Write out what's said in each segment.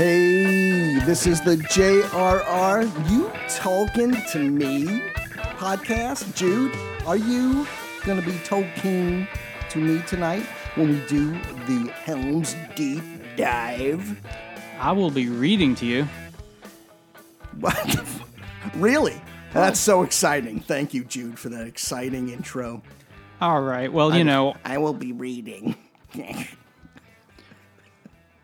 Hey, this is the JRR You Talking to Me podcast. Jude, are you going to be talking to me tonight when we do the Helms Deep Dive? I will be reading to you. What? really? That's so exciting. Thank you, Jude, for that exciting intro. All right. Well, you know, I will be reading.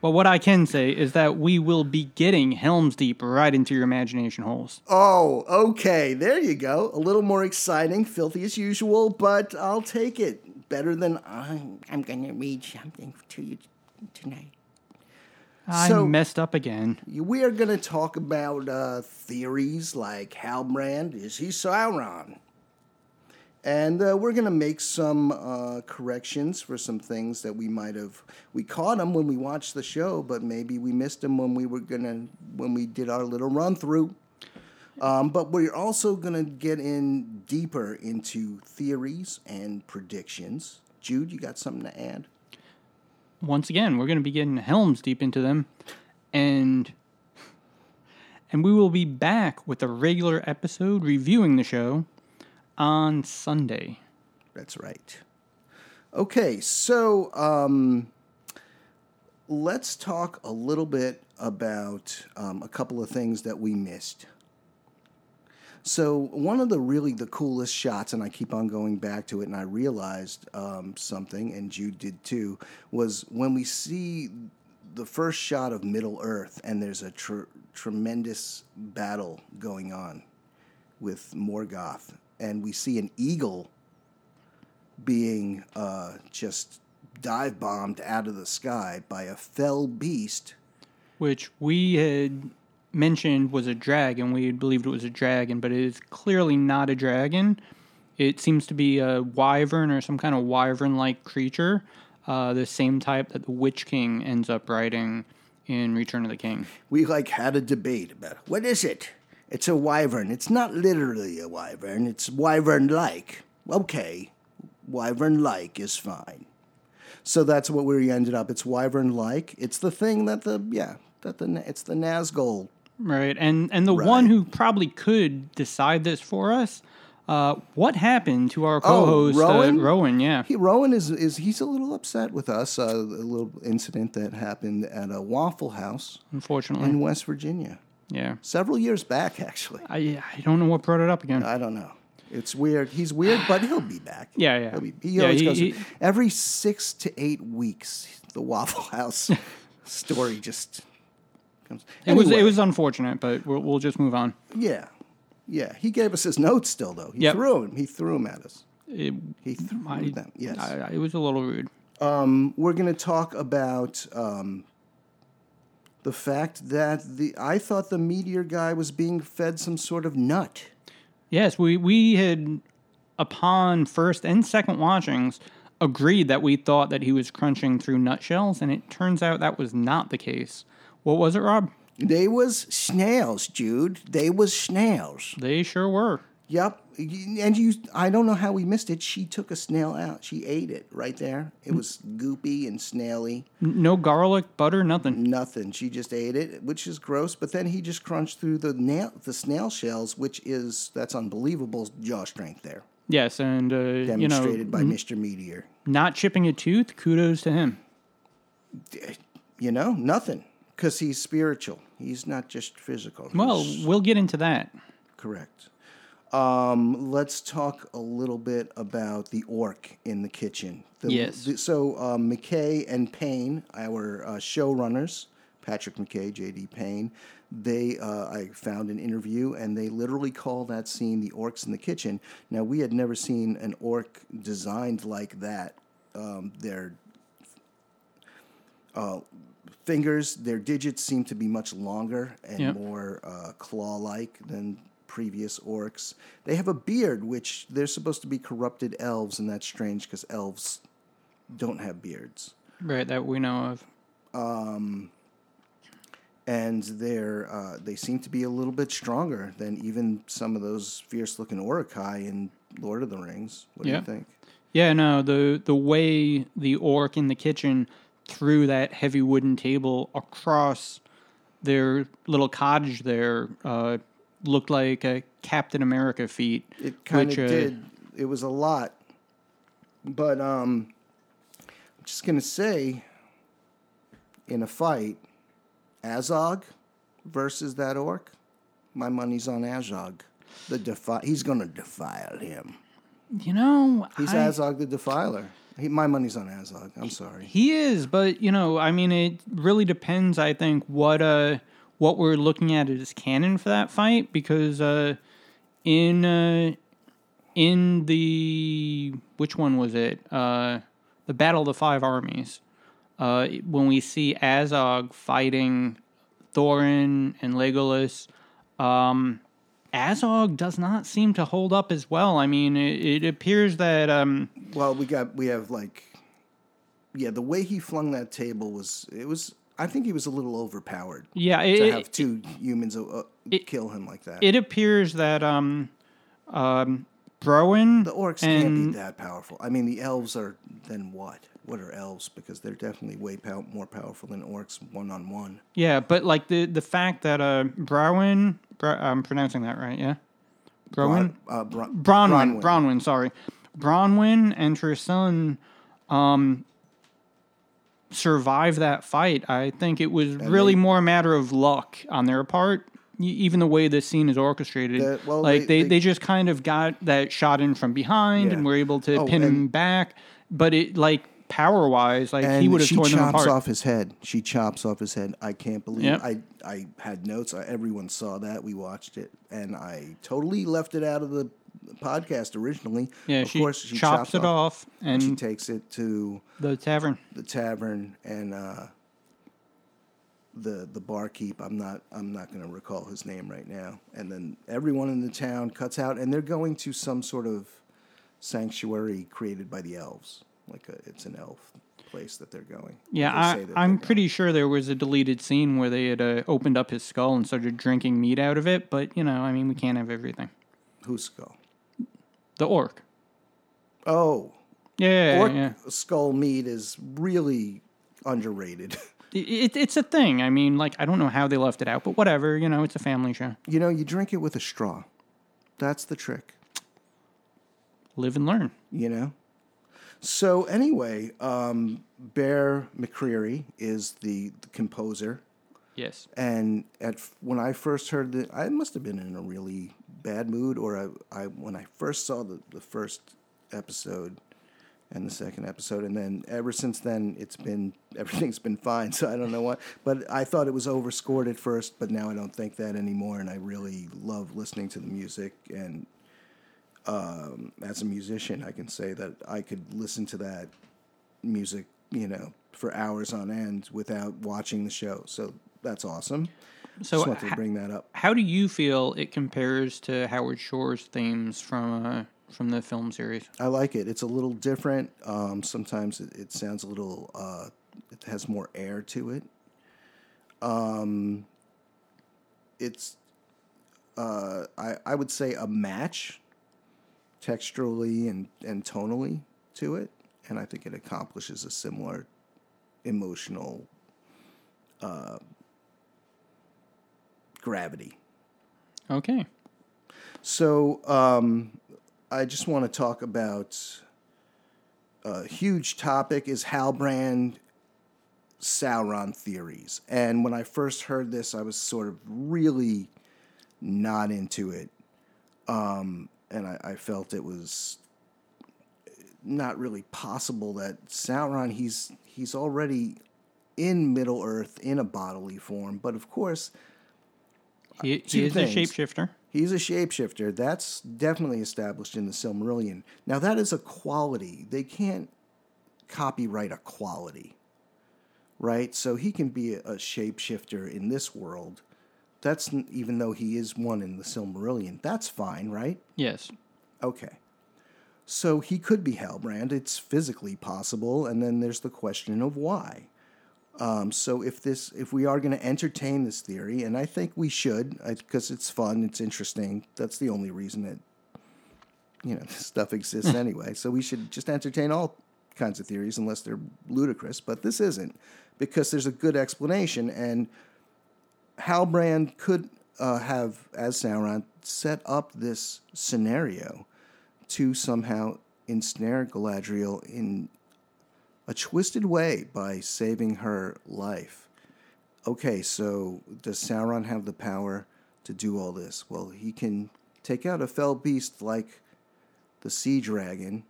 well, what I can say is that we will be getting Helms Deep right into your imagination holes. Oh, okay. There you go. A little more exciting, filthy as usual, but I'll take it. Better than I'm, I'm going to read something to you tonight. I So- messed up again. We are going to talk about uh, theories like Halbrand, is he Sauron? And uh, we're going to make some uh, corrections for some things that we might have we caught them when we watched the show, but maybe we missed them when we were gonna when we did our little run through. Um, but we're also going to get in deeper into theories and predictions. Jude, you got something to add? Once again, we're going to be getting Helms Deep into them, and and we will be back with a regular episode reviewing the show on Sunday. That's right. Okay, so um, let's talk a little bit about um, a couple of things that we missed. So one of the really the coolest shots, and I keep on going back to it, and I realized um, something, and Jude did too, was when we see the first shot of Middle Earth, and there's a tr- tremendous battle going on with Morgoth, and we see an eagle being uh, just dive bombed out of the sky by a fell beast. which we had mentioned was a dragon. We had believed it was a dragon, but it is clearly not a dragon. It seems to be a wyvern or some kind of wyvern like creature, uh, the same type that the Witch King ends up riding in Return of the King. We like had a debate about what is it? It's a wyvern. It's not literally a wyvern. It's wyvern like. Okay, wyvern like is fine. So that's what we ended up. It's wyvern like. It's the thing that the yeah that the it's the Nazgul. Right, and and the one who probably could decide this for us. Uh, what happened to our co-host Rowan? Uh, Rowan? Yeah, He, Rowan is is he's a little upset with us. Uh, a little incident that happened at a Waffle House unfortunately. in West Virginia yeah, several years back, actually. I I don't know what brought it up again. I don't know. It's weird. He's weird, but he'll be back. Yeah, yeah. He'll be, he Yeah, always he- goes he- every six to eight weeks. The Waffle House story just comes. it was it was unfortunate, but we'll, we'll just move on. yeah, yeah. He gave us his notes still though. He Yep. threw him. He threw him at us. It, He threw I- them. Yes. I, I- it was a little rude. we're going to talk about um, the fact that the I thought the meteor guy was being fed some sort of nut. Yes, we we had upon first and second watchings agreed that we thought that he was crunching through nutshells, and it turns out that was not the case. What was it, Rob? They was snails, Jude. They was snails. They sure were. Yep. And you, I don't know how we missed it. She took a snail out. She ate it right there. It was goopy and snaily. No garlic, butter, nothing. Nothing. She just ate it, which is gross. But then he just crunched through the nail, the snail shells, which is that's unbelievable jaw strength there, Yes, and uh, you know, demonstrated by Mr. Meteor. not chipping a tooth. Kudos to him. You know, nothing, because he's spiritual. He's not just physical. Well, we'll get into that. Correct. Um, let's talk a little bit about the orc in the kitchen. The- Yes. the- so um, McKay and Payne, our uh, showrunners, Patrick McKay, J.D. Payne, they uh, I found an interview and they literally call that scene the orcs in the kitchen. Now we had never seen an orc designed like that. Um, their uh, fingers, their digits seem to be much longer and Yep. more uh, claw-like than previous orcs. They have a beard, which they're supposed to be corrupted elves, and that's strange because elves don't have beards. Right, that we know of. and they're uh, they seem to be a little bit stronger than even some of those fierce-looking Uruk-hai in Lord of the Rings. What do you think? Yeah, no, the the way the orc in the kitchen threw that heavy wooden table across their little cottage there uh, looked like a Captain America feat. It kind of uh, did. It was a lot. But um, I'm just going to say in a fight, Azog versus that orc, my money's on Azog. The defi- he's going to defile him. You know, He's I- Azog the Defiler. He, my money's on Azog. I'm sorry. He is, but you know, I mean, it really depends. I think what uh what we're looking at is canon for that fight because uh in uh in the which one was it uh the Battle of the Five Armies uh when we see Azog fighting Thorin and Legolas um Azog does not seem to hold up as well. I mean, it, it appears that um Well, we got we have like, yeah, the way he flung that table was it was. I think he was a little overpowered yeah, to it, have two humans uh, kill him like that. it appears that um um Browen the orcs can't be that powerful. I mean, the elves are then what? What are elves? Because they're definitely way pow- more powerful than orcs one on one. yeah, but like the the fact that uh Browen Bro, I'm pronouncing that right, yeah. Browen Uh, Bron- Bronwyn Bronwyn. Bronwyn, sorry. Bronwyn and her son um survived that fight. I think it was really they- more a matter of luck on their part. Even the way this scene is orchestrated, The- well, like they- they, they- they, just kind of got that shot in from behind Yeah. and were able to Oh, pin him back. But it like power wise, like And he would have torn them apart. She chops off his head. She chops off his head. I can't believe Yep. I I had notes. I, everyone saw that. We watched it, and I totally left it out of the podcast originally. Yeah, of she, course she chops, it off, and She takes it to the tavern. the tavern and uh, the the barkeep. I'm not I'm not going to recall his name right now. And then everyone in the town cuts out, and they're going to some sort of sanctuary created by the elves. Like a, it's an elf place that they're going. Yeah, They I, they're pretty sure there was a deleted scene where they had uh, opened up his skull and started drinking meat out of it. But you know, I mean, we can't have everything. Whose skull? The orc. Oh, Yeah, yeah, orc yeah. skull meat is really underrated. It, it, it's a thing. I mean, like I don't know how they left it out, but whatever. You know, it's a family show. you know, you drink it with a straw. That's the trick. Live and learn. you know so anyway um, bear mccreary is the, the composer Yes. and at when i first heard that i must have been in a really bad mood or i, I when i first saw the, the first episode and the second episode and then ever since then it's been everything's been fine so i don't know what but i thought it was overscored at first but now i don't think that anymore and i really love listening to the music and um, as a musician i can say that i could listen to that music you know for hours on end without watching the show so that's awesome So, just wanted to bring that up how do you feel it compares to Howard Shore's themes from uh, from the film series? I like it. It's a little different. Um, sometimes it, it sounds a little. Uh, it has more air to it. Um, it's. Uh, I I would say a match. Texturally and and tonally to it, and I think it accomplishes a similar emotional. Uh, gravity. Okay. So um, I just want to talk about a huge topic is Halbrand Sauron theories. And when I first heard this, I was sort of really not into it. Um, and I, I felt it was not really possible that Sauron he's he's already in Middle Earth in a bodily form, but of course He, uh, he is things. a shapeshifter. He's a shapeshifter. That's definitely established in the Silmarillion. Now, that is a quality. They can't copyright a quality, right? So he can be a, a shapeshifter in this world. That's even though he is one in the Silmarillion. That's fine, right? Yes. Okay. So he could be Halbrand. It's physically possible, and then there's the question of why. Um, so if this, if we are going to entertain this theory, and I think we should, because it's fun, it's interesting. That's the only reason that you know this stuff exists anyway. So we should just entertain all kinds of theories, unless they're ludicrous. But this isn't, because there's a good explanation, and Halbrand could uh, have, as Sauron, set up this scenario to somehow ensnare Galadriel in a twisted way by saving her life. Okay, so does Sauron have the power to do all this? Well, he can take out a fell beast like the sea dragon.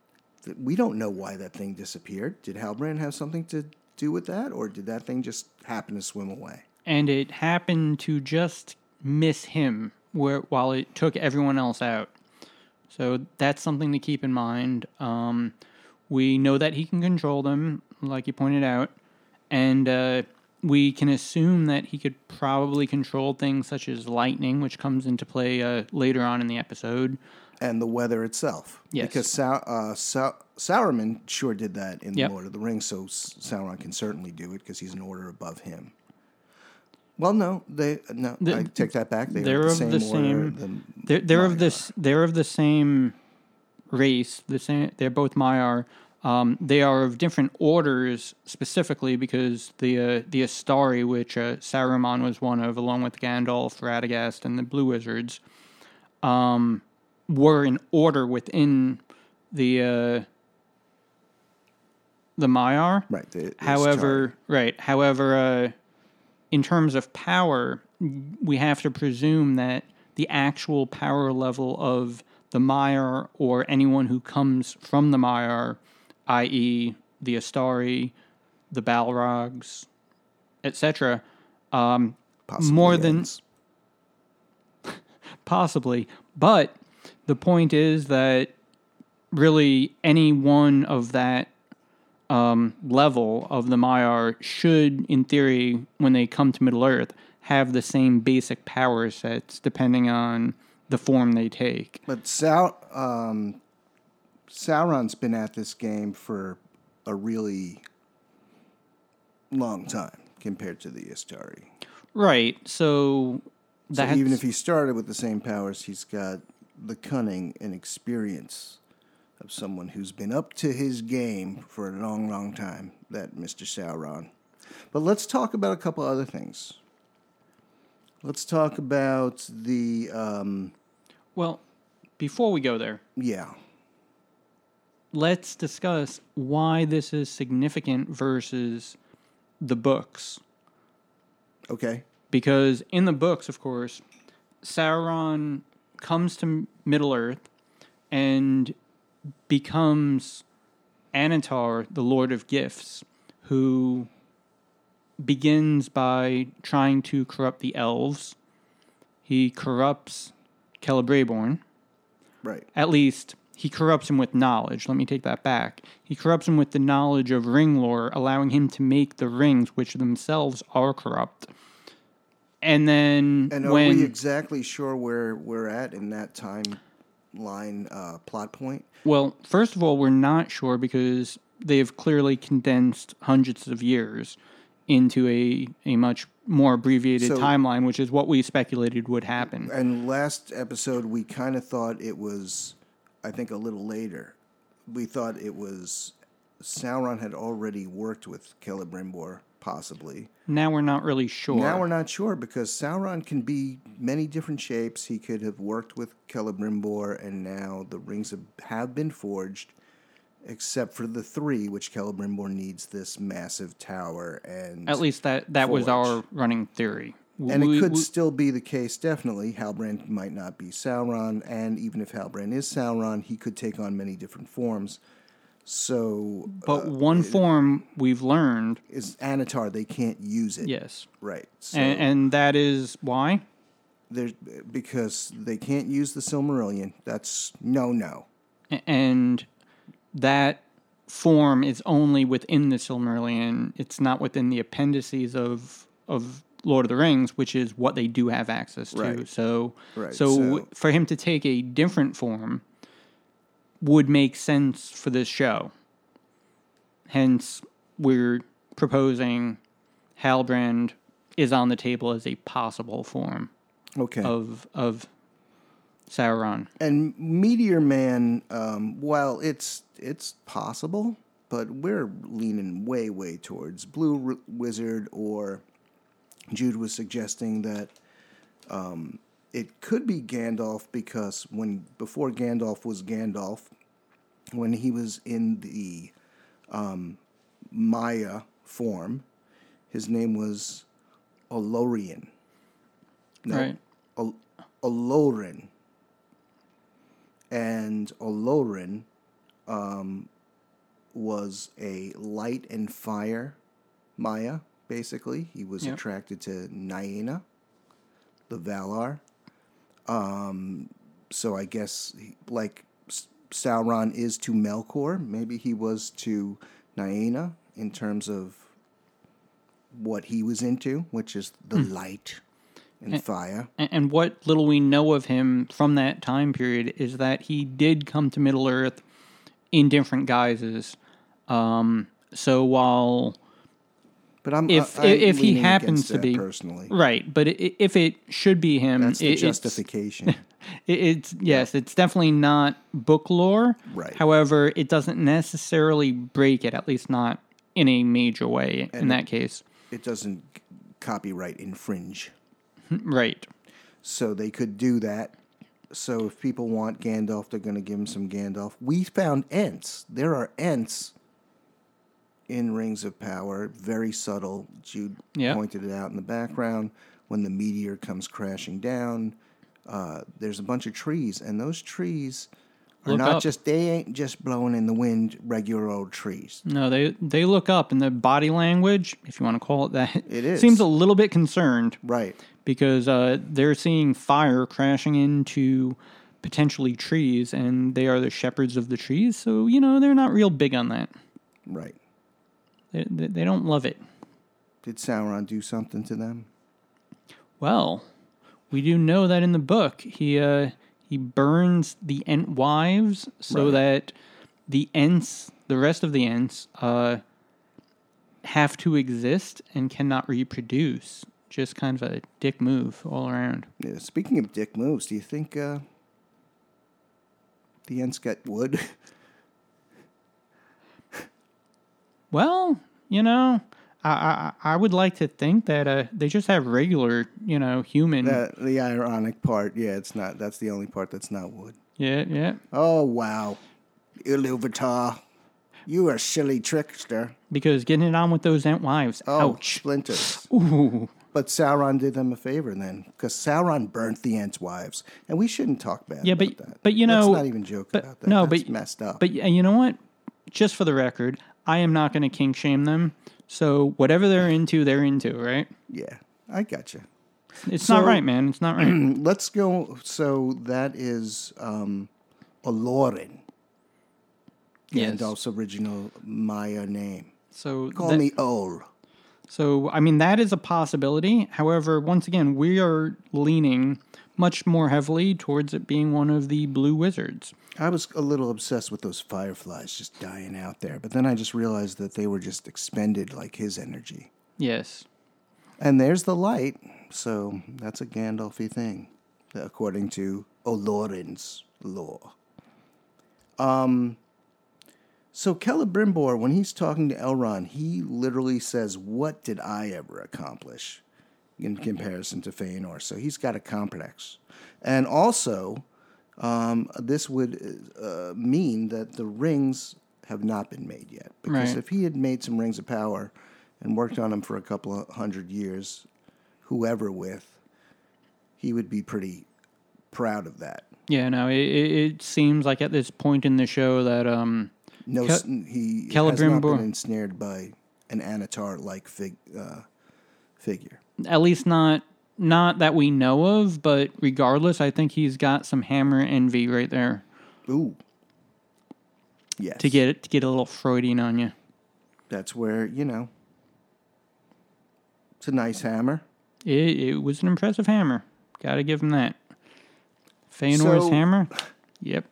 We don't know why that thing disappeared. Did Halbrand have something to do with that, or did that thing just happen to swim away? and it happened to just miss him where while it took everyone else out. So that's something to keep in mind. Um, we know that he can control them, like you pointed out, and uh, we can assume that he could probably control things such as lightning, which comes into play uh, later on in the episode. and the weather itself. Yes. Because Sau- uh, Sau- Sauron sure did that in Yep. The Lord of the Rings, so Sauron can certainly do it because he's an order above him. Well, no, they no. The- I take that back. They they're are the of same the order. same- the They're they're of this they're of the same race. The same. They're both Maiar. Um, they are of different orders specifically because the uh, the Istari, which uh, Saruman was one of, along with Gandalf, Radagast, and the Blue Wizards, um, were in order within the uh, the Maiar. right. the- However, right. However, uh, in terms of power, we have to presume that the actual power level of the Maiar or anyone who comes from the Maiar, i.e., the Istari, the Balrogs, etc., um, possibly more than- possibly. But the point is that really any one of that um, level of the Maiar should, in theory, when they come to Middle Earth, have the same basic power sets depending on the form they take. But um, Sauron's been at this game for a really long time compared to the Istari. Right. So So even if he started with the same powers, he's got the cunning and experience of someone who's been up to his game for a long, long time, that Mr. Sauron. But let's talk about a couple other things. Let's talk about the, um, well, before we go there, yeah, let's discuss why this is significant versus the books. okay, because in the books, of course, Sauron comes to Middle Earth and becomes Annatar, the Lord of Gifts, who begins by trying to corrupt the elves. He corrupts Celebrimbor. right, At least he corrupts him with knowledge. Let me take that back. He corrupts him with the knowledge of ring lore, allowing him to make the rings, which themselves are corrupt. And then And are when we exactly sure where we're at in that timeline uh, plot point? well, first of all, we're not sure because they've clearly condensed hundreds of years into a a much more abbreviated So- timeline, which is what we speculated would happen. And last episode, we kind of thought it was, I think, a little later. We thought it was Sauron had already worked with Celebrimbor, possibly. Now we're not really sure. Now we're not sure because Sauron can be many different shapes. He could have worked with Celebrimbor, and now the rings have, have been forged, except for the three, which Celebrimbor needs this massive tower. And At least that that was our running theory. And it could still be the case, definitely. Halbrand might not be Sauron, and even if Halbrand is Sauron, he could take on many different forms. So, but uh, one form we've learned, is Annatar, they can't use it. yes, Right. So and, and that is why. there's, because they can't use the Silmarillion. That's no, no. And that form is only within the Silmarillion. It's not within the appendices of of Lord of the Rings, which is what they do have access to. Right. So, Right, so, so- for him to take a different form would make sense for this show. Hence, we're proposing Halbrand is on the table as a possible form Okay. of of Sauron. And Meteor Man, um, while it's it's possible, but we're leaning way, way towards Blue R- Wizard or Jude was suggesting that um, it could be Gandalf because when before Gandalf was Gandalf, when he was in the um, Maia form, his name was Olorian. No, Right. Ol- Olorin. And Olorin um, was a light and fire Maia, basically. He was Yep. attracted to Nienna, the Valar. Um, so I guess, he, like Sauron is to Melkor, maybe he was to Nienna in terms of what he was into, which is the light and fire. And, and what little we know of him from that time period is that he did come to Middle Earth in different guises. Um, so while But I'm If- I, I'm if he happens to be- personally, right, but if it should be him, that's the it- justification. It, it's yes, it's definitely not book lore. Right. However, it doesn't necessarily break it, at least not in a major way. in that case, it doesn't copyright infringe, right? so they could do that. So if people want Gandalf, they're going to give him some Gandalf. We found Ents. There are Ents in Rings of Power, very subtle. Jude Yeah. pointed it out in the background. When the meteor comes crashing down, uh, there's a bunch of trees, and those trees are Look not up. just they ain't just blowing in the wind, regular old trees. No, they they look up, and the body language, if you want to call it that, It is. seems a little bit concerned Right. Because uh, they're seeing fire crashing into potentially trees, and they are the shepherds of the trees. So you know they're not real big on that. Right. They, they, they don't love it. Did Sauron do something to them? Well, we do know that in the book he uh, he burns the Ent wives so Right. that the Ents, the rest of the Ents, uh, have to exist and cannot reproduce. Just kind of a dick move all around. Yeah, speaking of dick moves, do you think uh, the Ents got wood? Well, you know, I I, I would like to think that uh, they just have regular, you know, human. the, the ironic part, yeah, it's not. That's the only part that's not wood. yeah, yeah. Oh wow, Iluvatar, you are a silly trickster. Because getting it on with those ant wives. Oh, Ouch. splinters. Ooh. But Sauron did them a favor then, because Sauron burnt the Ents' wives, and we shouldn't talk bad Yeah, about but that. but you know, let's not even joke but, about that. No, That's but messed up. But uh, you know what? Just for the record, I am not going to kink shame them. So whatever they're into, they're into, right? yeah, I got you. It's So- not right, man. It's not right. Let's go. So that is um, Olorin, yes. Gandalf's original Maia name. So Call that- me Ol. So I mean that is a possibility. However, once again, we are leaning much more heavily towards it being one of the blue wizards. I was a little obsessed with those fireflies just dying out there, but then I just realized that they were just expended like his energy. Yes. And there's the light, so that's a Gandalfy thing, according to Olorin's law. Um, so Celebrimbor, when he's talking to Elrond, he literally says, "What did I ever accomplish?" In comparison to Feanor, so he's got a complex, and also, um, this would uh, mean that the rings have not been made yet. Because Right. if he had made some rings of power and worked on them for a couple of hundred years, whoever with, he would be pretty proud of that. Yeah. No. It, it, it seems like at this point in the show that um No, s- he has not Celebrimbor- been ensnared by an Annatar-like fig, uh, figure. at least not not that we know of, but regardless, I think he's got some hammer envy right there Ooh, yes. to get it to get a little Freudian on you. that's where you know. It's a nice hammer. It, it was an impressive hammer. Got to give him that. Feanor's So- hammer. Yep.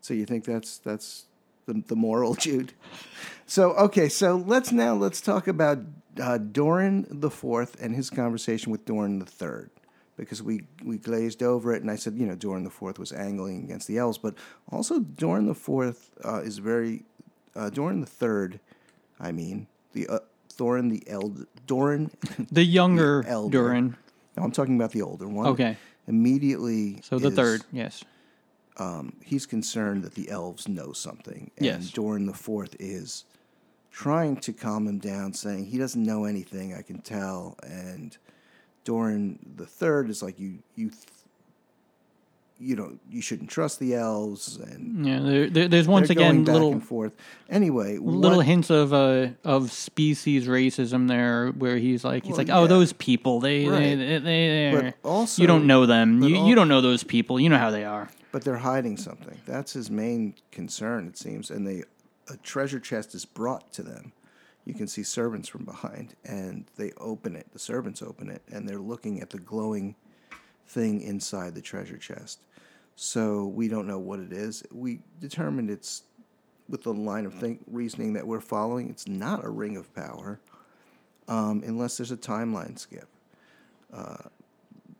So you think that's that's the, the moral, Jude? So okay, so let's now let's talk about uh, Doran the Fourth and his conversation with Doran the Third, because we we glazed over it, and I said you know Doran the Fourth was angling against the elves, but also Doran the Fourth uh, is very uh, Doran the Third, I mean the uh, Thorin the Elder. Doran. The younger elder. Durin. no, I'm talking about the older one. Okay. Immediately. So the third, yes. He's concerned that the elves know something. And Yes. Doran the Fourth is trying to calm him down, saying he doesn't know anything. I can tell. And Doran the Third is like you you th- you know you shouldn't trust the elves and. Yeah, there, there, there's once again little and forth. Anyway, little what- hints of uh of species racism there, where he's like he's Well, like, oh, yeah. those people, they Right. they they, they they're- also- you don't know them, you you don't know those people, you know how they are. But they're hiding something. That's his main concern, it seems. And they a treasure chest is brought to them. You can see servants from behind, and they open it. The servants open it, and they're looking at the glowing thing inside the treasure chest. So we don't know what it is. We determined it's with the line of think, reasoning that we're following. It's not a ring of power, um, unless there's a timeline skip.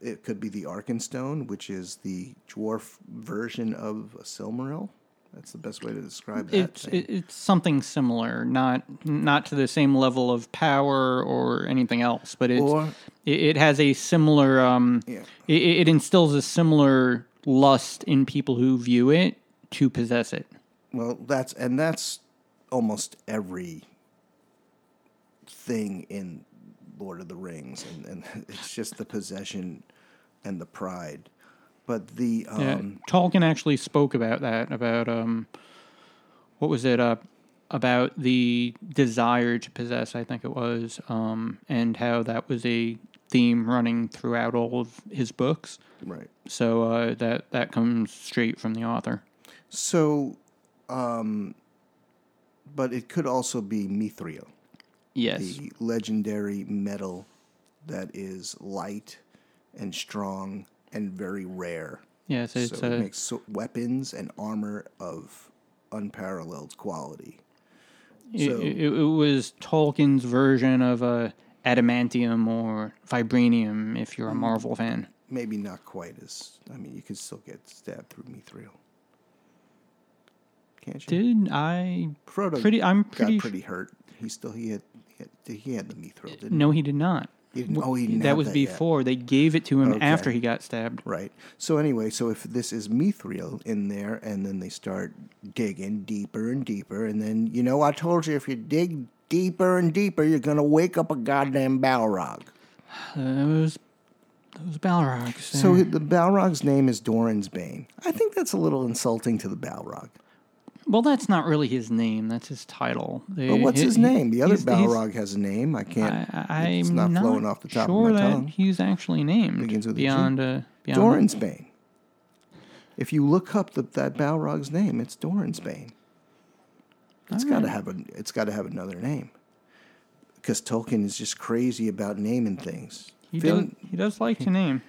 It could be the Arkenstone, which is the dwarf version of a Silmaril. That's the best way to describe that. It's thing. it, it's something similar, not not to the same level of power or anything else, but it's Or- it, it has a similar um Yeah. it, it instills a similar lust in people who view it to possess it. well, that's and that's almost every thing in Lord of the Rings, and, and it's just the possession and the pride. But the um, Yeah, Tolkien actually spoke about that. About um, what was it? Uh, about the desire to possess. I think it was, um, and how that was a theme running throughout all of his books. right. So uh, that that comes straight from the author. So, um, but it could also be Mithril. Yes. the legendary metal that is light and strong and very rare. Yes. It's so it uh, makes so- weapons and armor of unparalleled quality. it, so- it, it was Tolkien's version of uh, adamantium or vibranium. If you're a Mm. Marvel fan. Maybe not quite as. I mean, you can still get stabbed through mithril. Can't you? Did I? Frodo pretty- I'm got pretty- pretty hurt. He still he had he had, the mithril, didn't No, he did not. he? Didn't, oh, he didn't that have was that yet. before they gave it to him Okay. after he got stabbed. Right. So anyway, so if this is mithril in there, and then they start digging deeper and deeper, and then you know I told you if you dig deeper and deeper, you're gonna wake up a goddamn Balrog. Those those Balrogs. So there. the Balrog's name is Doran's Bane. I think that's a little insulting to the Balrog. Well, that's not really his name. That's his title. But what's his he- name? The other he's- he's- Balrog has a name. I can't. I, it's I'm not, not flowing off the top sure of my that tongue. he's actually named Begins with a G? beyond uh, beyond. Dorensbane. If you look up the, that Balrog's name, it's Doran's Bane. It's got to have a. It's got to have another name. Because Tolkien is just crazy about naming things. He Fin, does. He does like to name.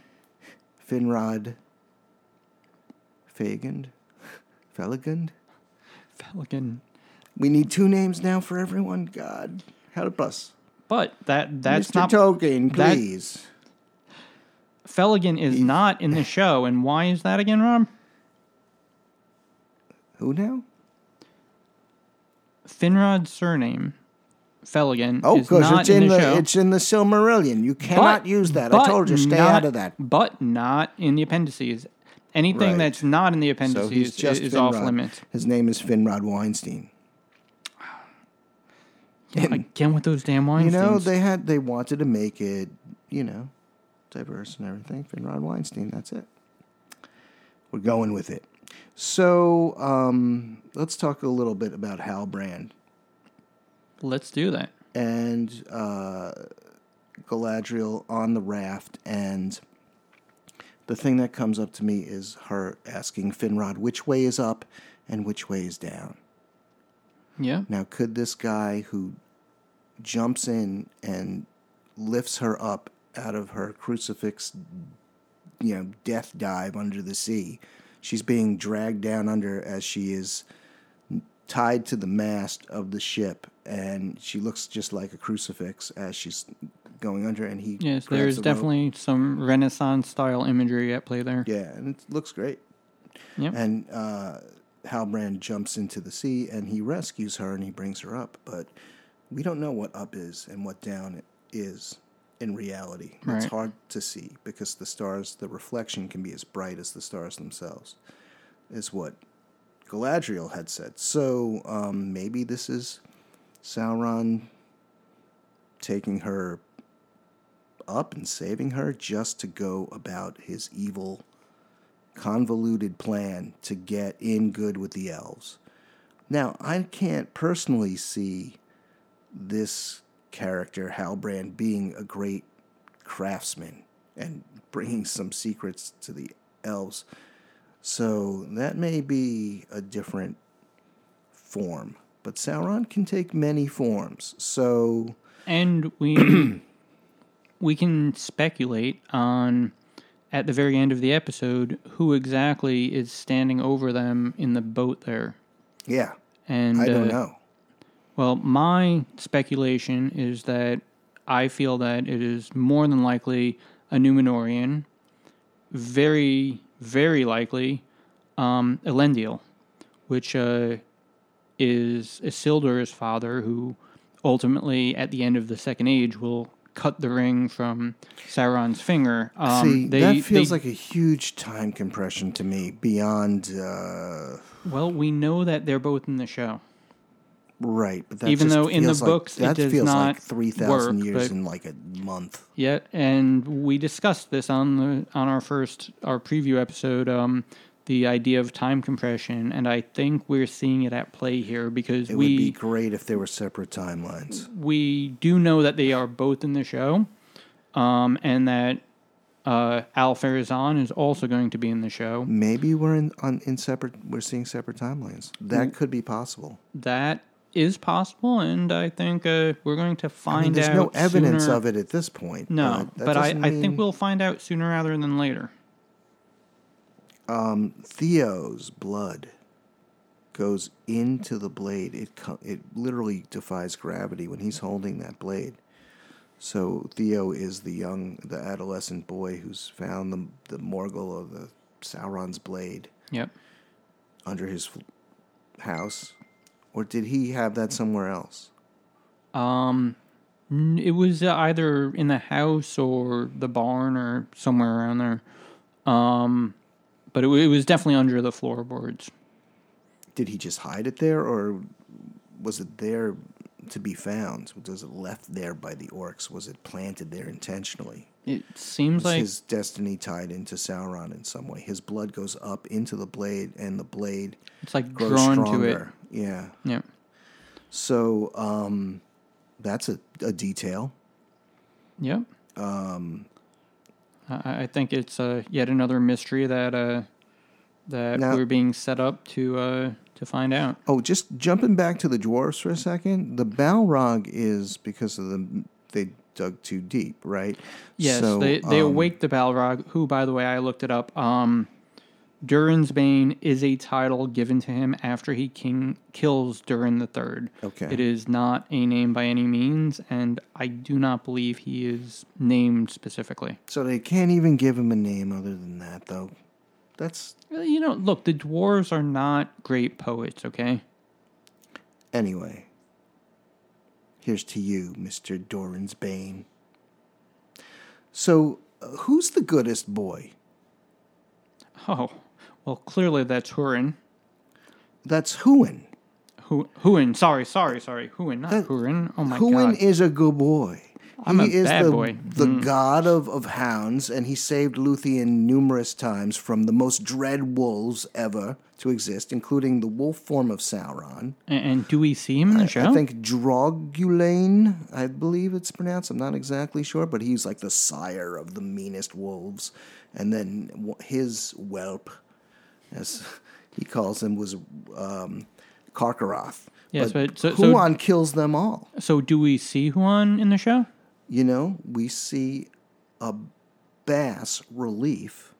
Finrod. Fagund. Felagund. Pelican. We need two names now for everyone. God, help us, But that that's Mr. not Tolkien, that- please. Felligan is not in the show, and why is that again, Rob? Who now? Finrod's surname, Felligan, Oh, is because not it's in, the, show. it's in the Silmarillion. You cannot But- use that. I told you, stay not- out of that. But not in the appendices. Anything Right. that's not in the So appendices he's just is off limits. His name is Finrod Weinstein. Again with those damn Weinsteins. You know, they had they wanted to make it, you know, diverse and everything. Finrod Weinstein, that's it. We're going with it. So um, let's talk a little bit about Halbrand Let's do that. and uh, Galadriel on the raft. And the thing that comes up to me is her asking Finrod which way is up and which way is down. Yeah. Now, could this guy who jumps in and lifts her up out of her crucifix, you know, death dive under the sea, she's being dragged down under as she is tied to the mast of the ship, and she looks just like a crucifix as she's going under, and he Yes, there's the rope. definitely some Renaissance style imagery at play there. yeah, and it looks great. Yep. And uh, Halbrand jumps into the sea and he rescues her and he brings her up. But we don't know what up is and what down is in reality. It's hard to see because the stars, the reflection can be as bright as the stars themselves, is what Galadriel had said. So um, maybe this is Sauron taking her up and saving her just to go about his evil, convoluted plan to get in good with the elves. Now, I can't personally see this character, Halbrand, being a great craftsman and bringing some secrets to the elves. So that may be a different form. But Sauron can take many forms. So And we we can speculate on at the very end of the episode who exactly is standing over them in the boat there. yeah, And I don't uh, know. Well, my speculation is that I feel that it is more than likely a Numenorean, very, very likely um, Elendil, which uh, is Isildur's father, who ultimately, at the end of the Second Age, will cut the ring from Sauron's finger. Um, See, they- that feels they- like a huge time compression to me. Beyond uh, well, we know that they're both in the show. right, but Even though in the like- books it that does feels not like three thousand years but- in like a month. Yeah, and we discussed this on the on our first our preview episode. Um, the idea of time compression, and I think we're seeing it at play here because It would be great if there were separate timelines. we do know that they are both in the show, um, and that uh, Ar-Pharazôn is also going to be in the show. Maybe we're in on in separate. We're seeing separate timelines. That Mm. could be possible. That is possible, and I think uh, we're going to find I mean, there's out. no evidence sooner- of it at this point. No, that but I, doesn't I think we'll find out sooner rather than later. Theo's blood goes into the blade. It it literally defies gravity when he's holding that blade. So Theo is the young, the adolescent boy who's found the the Morgul of the Sauron's blade Yep. under his house, or did he have that somewhere else? Um, it was uh, either in the house or the barn or somewhere around there. Um, but it, it was definitely under the floorboards. Did he just hide it there, or was it there to be found? Was it left there by the orcs? Was it planted there intentionally? It seems Is like his destiny tied into Sauron in some way? His blood goes up into the blade, and the blade it's like grows drawn stronger. to it. Yeah. Yeah. So um, that's a, a detail. Yep. Um, I, I think it's uh, yet another mystery that uh, that Now- we're being set up to uh, to find out. Oh, just jumping back to the dwarves for a second. The Balrog is because of the they dug too deep, right? Yes, So, they they um, awake the Balrog, who, by the way, I looked it up. Um, Durin's Bane is a title given to him after he king kills Durin the Third. Okay. It is not a name by any means, and I do not believe he is named specifically. So they can't even give him a name other than that, though. That's You know, look, the dwarves are not great poets, okay? anyway. Here's to you, Mister Doran's Bane. So, uh, who's the goodest boy? Oh, well, clearly that's Hurin. That's Huan. Hu- Huan, sorry, sorry, sorry. Huan, not That- Hurin. Oh my Huan god. Huan is a good boy. I'm a he is bad the, boy. the mm. god of, of hounds, and he saved Luthien numerous times from the most dread wolves ever to exist, including the wolf form of Sauron. and, and do we see him in the show? I think Draugluin, I believe it's pronounced. I'm not exactly sure, but he's like the sire of the meanest wolves. And then his whelp, as he calls him, was um, Carcharoth. Yes, but so- so- Huan kills them all. So, do we see Huan in the show? You know, we see a bass relief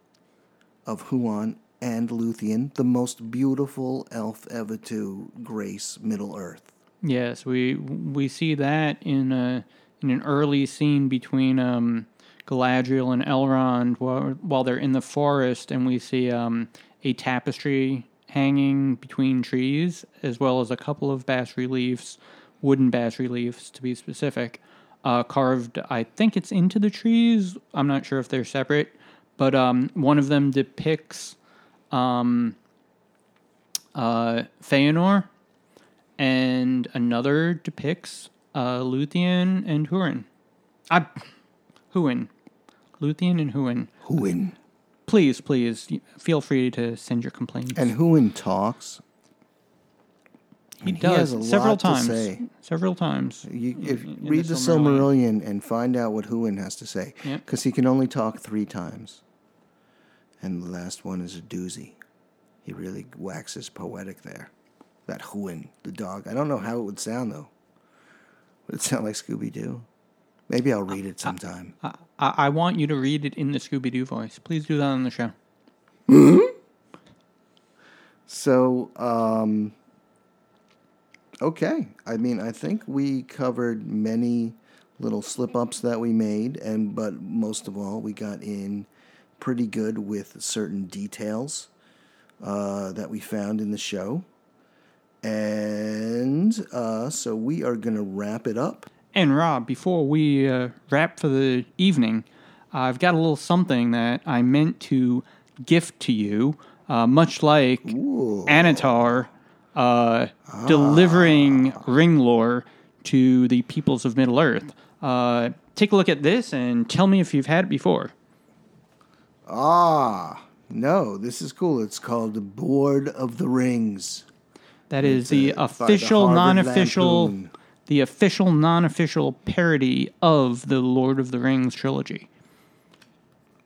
of Huan and Luthien, the most beautiful elf ever to grace Middle Earth. Yes, we we see that in a in an early scene between um, Galadriel and Elrond while while they're in the forest, and we see um, a tapestry hanging between trees, as well as a couple of bas reliefs wooden bas reliefs to be specific, uh, carved. I think it's into the trees. I'm not sure if they're separate, but um, one of them depicts um, uh, Feanor, and another depicts uh, Luthien and Hurin. I, Huan, Luthien and Huan. Huan. Please, please feel free to send your complaints. And Huan talks. he does several times. Several times. You, if in read the the Silmarillion. Silmarillion and find out what Huan has to say, Yep. because he can only talk three times, and the last one is a doozy. He really waxes poetic there. That Huan, the dog. I don't know how it would sound though. Would it sound like Scooby Doo? Maybe I'll read it sometime. I, I I want you to read it in the Scooby Doo voice. Please do that on the show. So, um, okay. I mean, I think we covered many little slip ups that we made, and but most of all, we got in pretty good with certain details uh, that we found in the show. And uh, so we are going to wrap it up. And Rob, before we uh, wrap for the evening, I've got a little something that I meant to gift to you, uh, much like Ooh. Annatar uh, delivering ring lore to the peoples of Middle Earth. Uh, take a look at this and tell me if you've had it before. Ah, no, this is cool. It's called the Bored of the Rings. That is the the uh, by the official, the official, parody of the Lord of the Rings trilogy.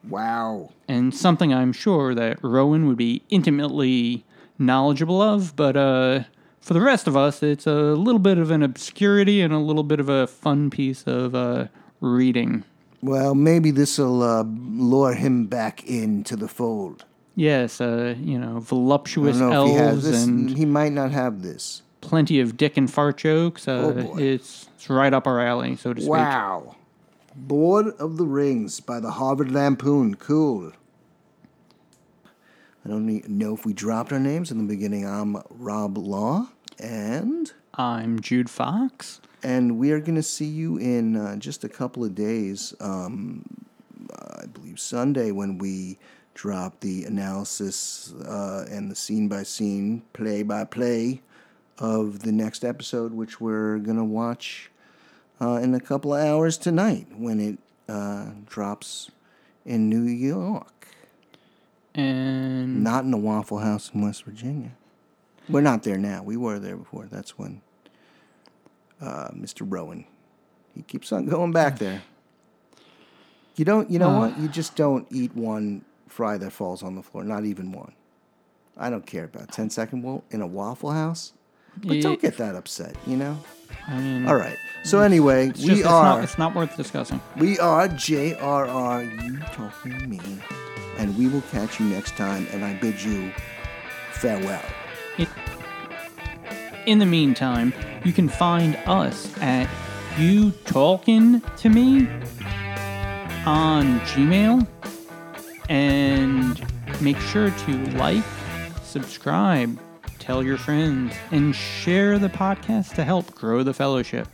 Wow. and something I'm sure that Rowan would be intimately knowledgeable of. But uh, for the rest of us, it's a little bit of an obscurity and a little bit of a fun piece of uh, reading. Well, maybe this will uh, lure him back into the fold. Yes, uh, you know, voluptuous don't know if he elves this. and He might not have this. Plenty of dick and fart jokes. Uh, Oh, boy. it's, it's right up our alley, so to speak. Wow. Bored of the Rings by the Harvard Lampoon. Cool. I don't know if we dropped our names in the beginning. I'm Rob Law, and I'm Jude Fox. and we are going to see you in uh, just a couple of days. Um, I believe Sunday when we drop the analysis uh, and the scene by scene, play by play of the next episode, which we're going to watch uh, in a couple of hours tonight when it uh, drops in New York, And not in the Waffle House in West Virginia. We're not there now. We were there before. That's when uh, Mr. Rowan. He keeps on going back there. You don't. You know what? You just don't eat one fry that falls on the floor. Not even one. I don't care about 10 second wo- in a Waffle House. But don't get that upset. You know. I mean, All right. So anyway, it's we just- it's are not, it's not worth discussing. we are JRR. You talking to me, and we will catch you next time. And I bid you farewell. In the meantime, you can find us at You Talking to Me on Gmail. And make sure to like, subscribe, tell your friends, and share the podcast to help grow the fellowship.